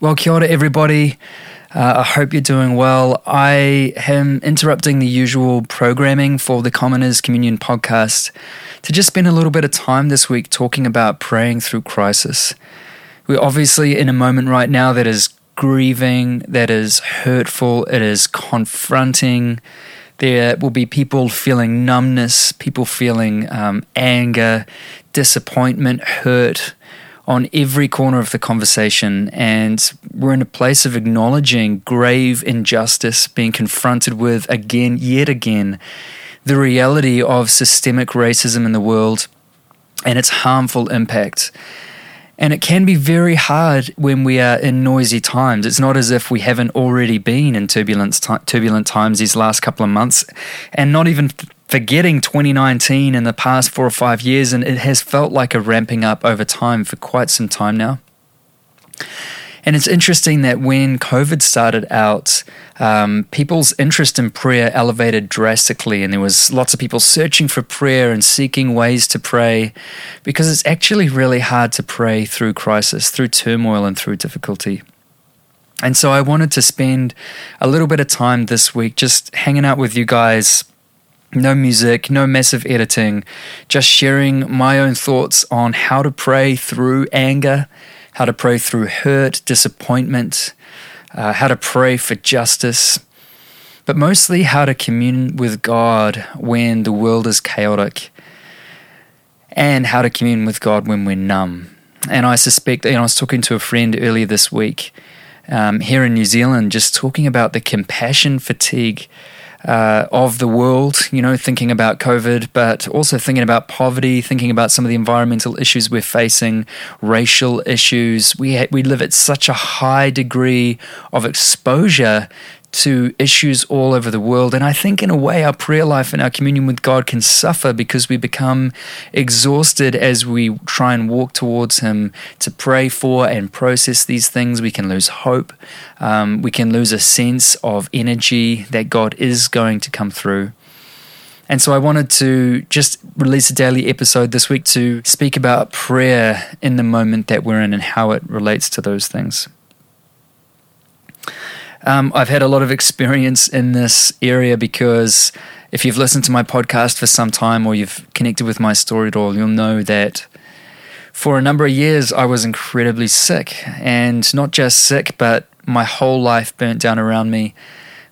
Well, kia ora, everybody. Uh, I hope you're doing well. I am interrupting the usual programming for the Commoners Communion podcast to just spend a little bit of time this week talking about praying through crisis. We're obviously in a moment right now that is grieving, that is hurtful, it is confronting. There will be people feeling numbness, people feeling um, anger, disappointment, hurt on every corner of the conversation. And we're in a place of acknowledging grave injustice, being confronted with again, yet again, the reality of systemic racism in the world and its harmful impact. And it can be very hard when we are in noisy times. It's not as if we haven't already been in turbulent, turbulent times these last couple of months, and not even forgetting 2019 in the past four or five years, and it has felt like a ramping up over time for quite some time now. And it's interesting that when COVID started out, um, people's interest in prayer elevated drastically, and there was lots of people searching for prayer and seeking ways to pray, because it's actually really hard to pray through crisis, through turmoil, and through difficulty. And so I wanted to spend a little bit of time this week just hanging out with you guys no music, no massive editing, just sharing my own thoughts on how to pray through anger, how to pray through hurt, disappointment, uh, how to pray for justice, but mostly how to commune with God when the world is chaotic, and how to commune with God when we're numb. And I suspect, you know, I was talking to a friend earlier this week um, here in New Zealand, just talking about the compassion fatigue uh, of the world, you know, thinking about COVID, but also thinking about poverty, thinking about some of the environmental issues we're facing, racial issues. We, ha- we live at such a high degree of exposure to issues all over the world. And I think, in a way, our prayer life and our communion with God can suffer because we become exhausted as we try and walk towards Him to pray for and process these things. We can lose hope. Um, we can lose a sense of energy that God is going to come through. And so I wanted to just release a daily episode this week to speak about prayer in the moment that we're in and how it relates to those things. Um, I've had a lot of experience in this area because if you've listened to my podcast for some time or you've connected with my story at all, you'll know that for a number of years I was incredibly sick. And not just sick, but my whole life burnt down around me.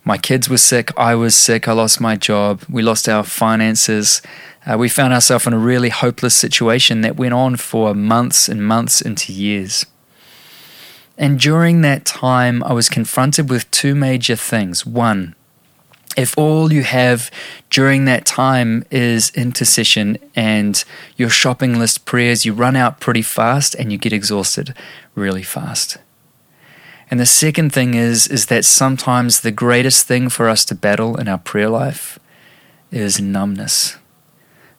My kids were sick, I was sick, I lost my job, we lost our finances. Uh, we found ourselves in a really hopeless situation that went on for months and months into years. And during that time, I was confronted with two major things. One, if all you have during that time is intercession and your shopping list prayers, you run out pretty fast and you get exhausted really fast. And the second thing is is that sometimes the greatest thing for us to battle in our prayer life is numbness.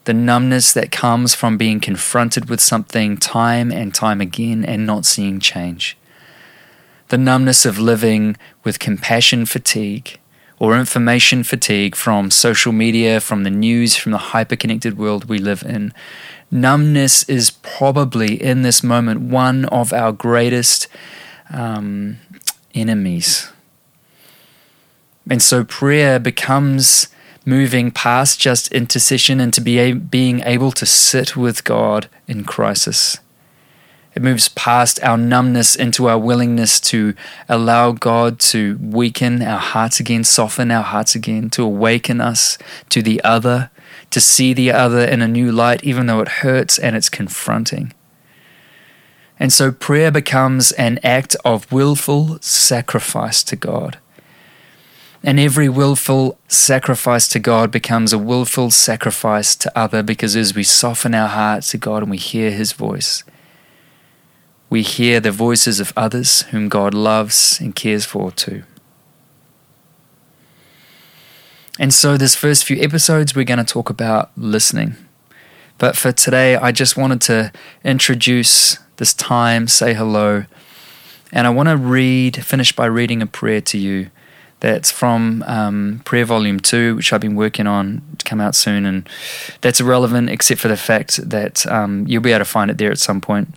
The numbness that comes from being confronted with something time and time again and not seeing change the numbness of living with compassion fatigue or information fatigue from social media, from the news, from the hyper-connected world we live in. Numbness is probably in this moment one of our greatest um, enemies. And so prayer becomes moving past just intercession and to be a, being able to sit with God in crisis. It moves past our numbness into our willingness to allow God to weaken our hearts again, soften our hearts again, to awaken us to the other, to see the other in a new light, even though it hurts and it's confronting. And so prayer becomes an act of willful sacrifice to God. And every willful sacrifice to God becomes a willful sacrifice to other because as we soften our hearts to God and we hear His voice, we hear the voices of others whom God loves and cares for too. And so, this first few episodes, we're going to talk about listening. But for today, I just wanted to introduce this time, say hello, and I want to read, finish by reading a prayer to you that's from um, Prayer Volume 2, which I've been working on to come out soon. And that's irrelevant except for the fact that um, you'll be able to find it there at some point.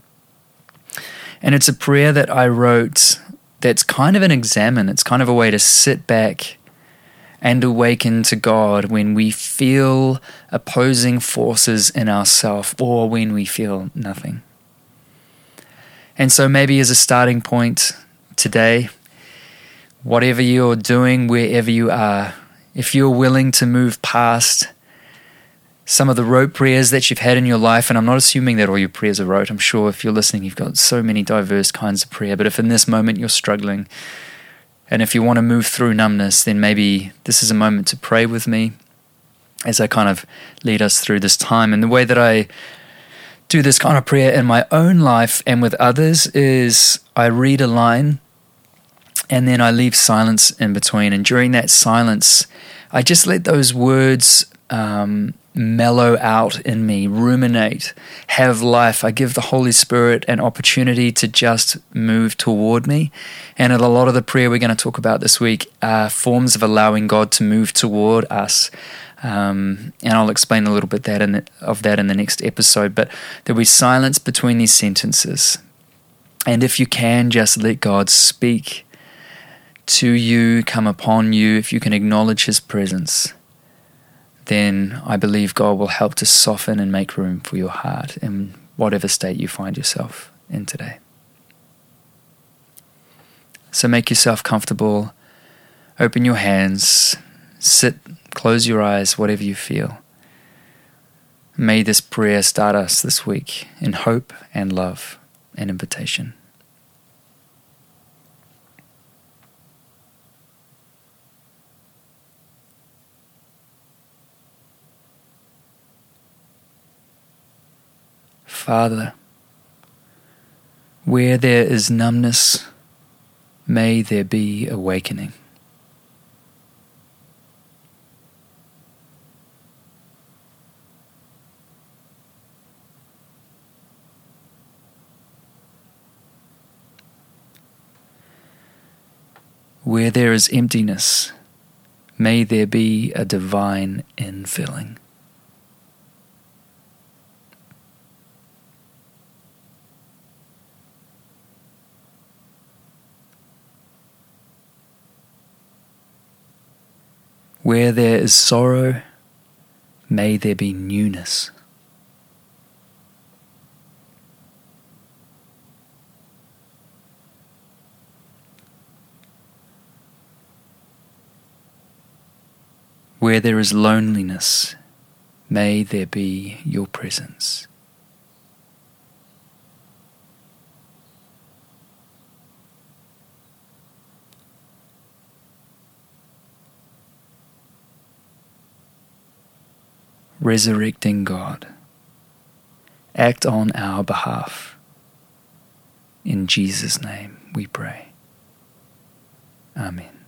And it's a prayer that I wrote that's kind of an examen. It's kind of a way to sit back and awaken to God when we feel opposing forces in ourselves or when we feel nothing. And so, maybe as a starting point today, whatever you're doing, wherever you are, if you're willing to move past some of the rote prayers that you've had in your life, and I'm not assuming that all your prayers are rote. I'm sure if you're listening, you've got so many diverse kinds of prayer. But if in this moment you're struggling, and if you want to move through numbness, then maybe this is a moment to pray with me as I kind of lead us through this time. And the way that I do this kind of prayer in my own life and with others is I read a line and then I leave silence in between. And during that silence, I just let those words um, mellow out in me, ruminate, have life. I give the Holy Spirit an opportunity to just move toward me. And a lot of the prayer we're going to talk about this week are forms of allowing God to move toward us. Um, and I'll explain a little bit that the, of that in the next episode. But there'll be silence between these sentences. And if you can, just let God speak to you, come upon you, if you can acknowledge His presence then I believe God will help to soften and make room for your heart in whatever state you find yourself in today. So make yourself comfortable, open your hands, sit, close your eyes, whatever you feel. May this prayer start us this week in hope and love and invitation. Father, where there is numbness, may there be awakening. Where there is emptiness, may there be a divine infilling. Where there is sorrow, may there be newness. Where there is loneliness, may there be your presence. Resurrecting God. Act on our behalf. In Jesus' name we pray. Amen.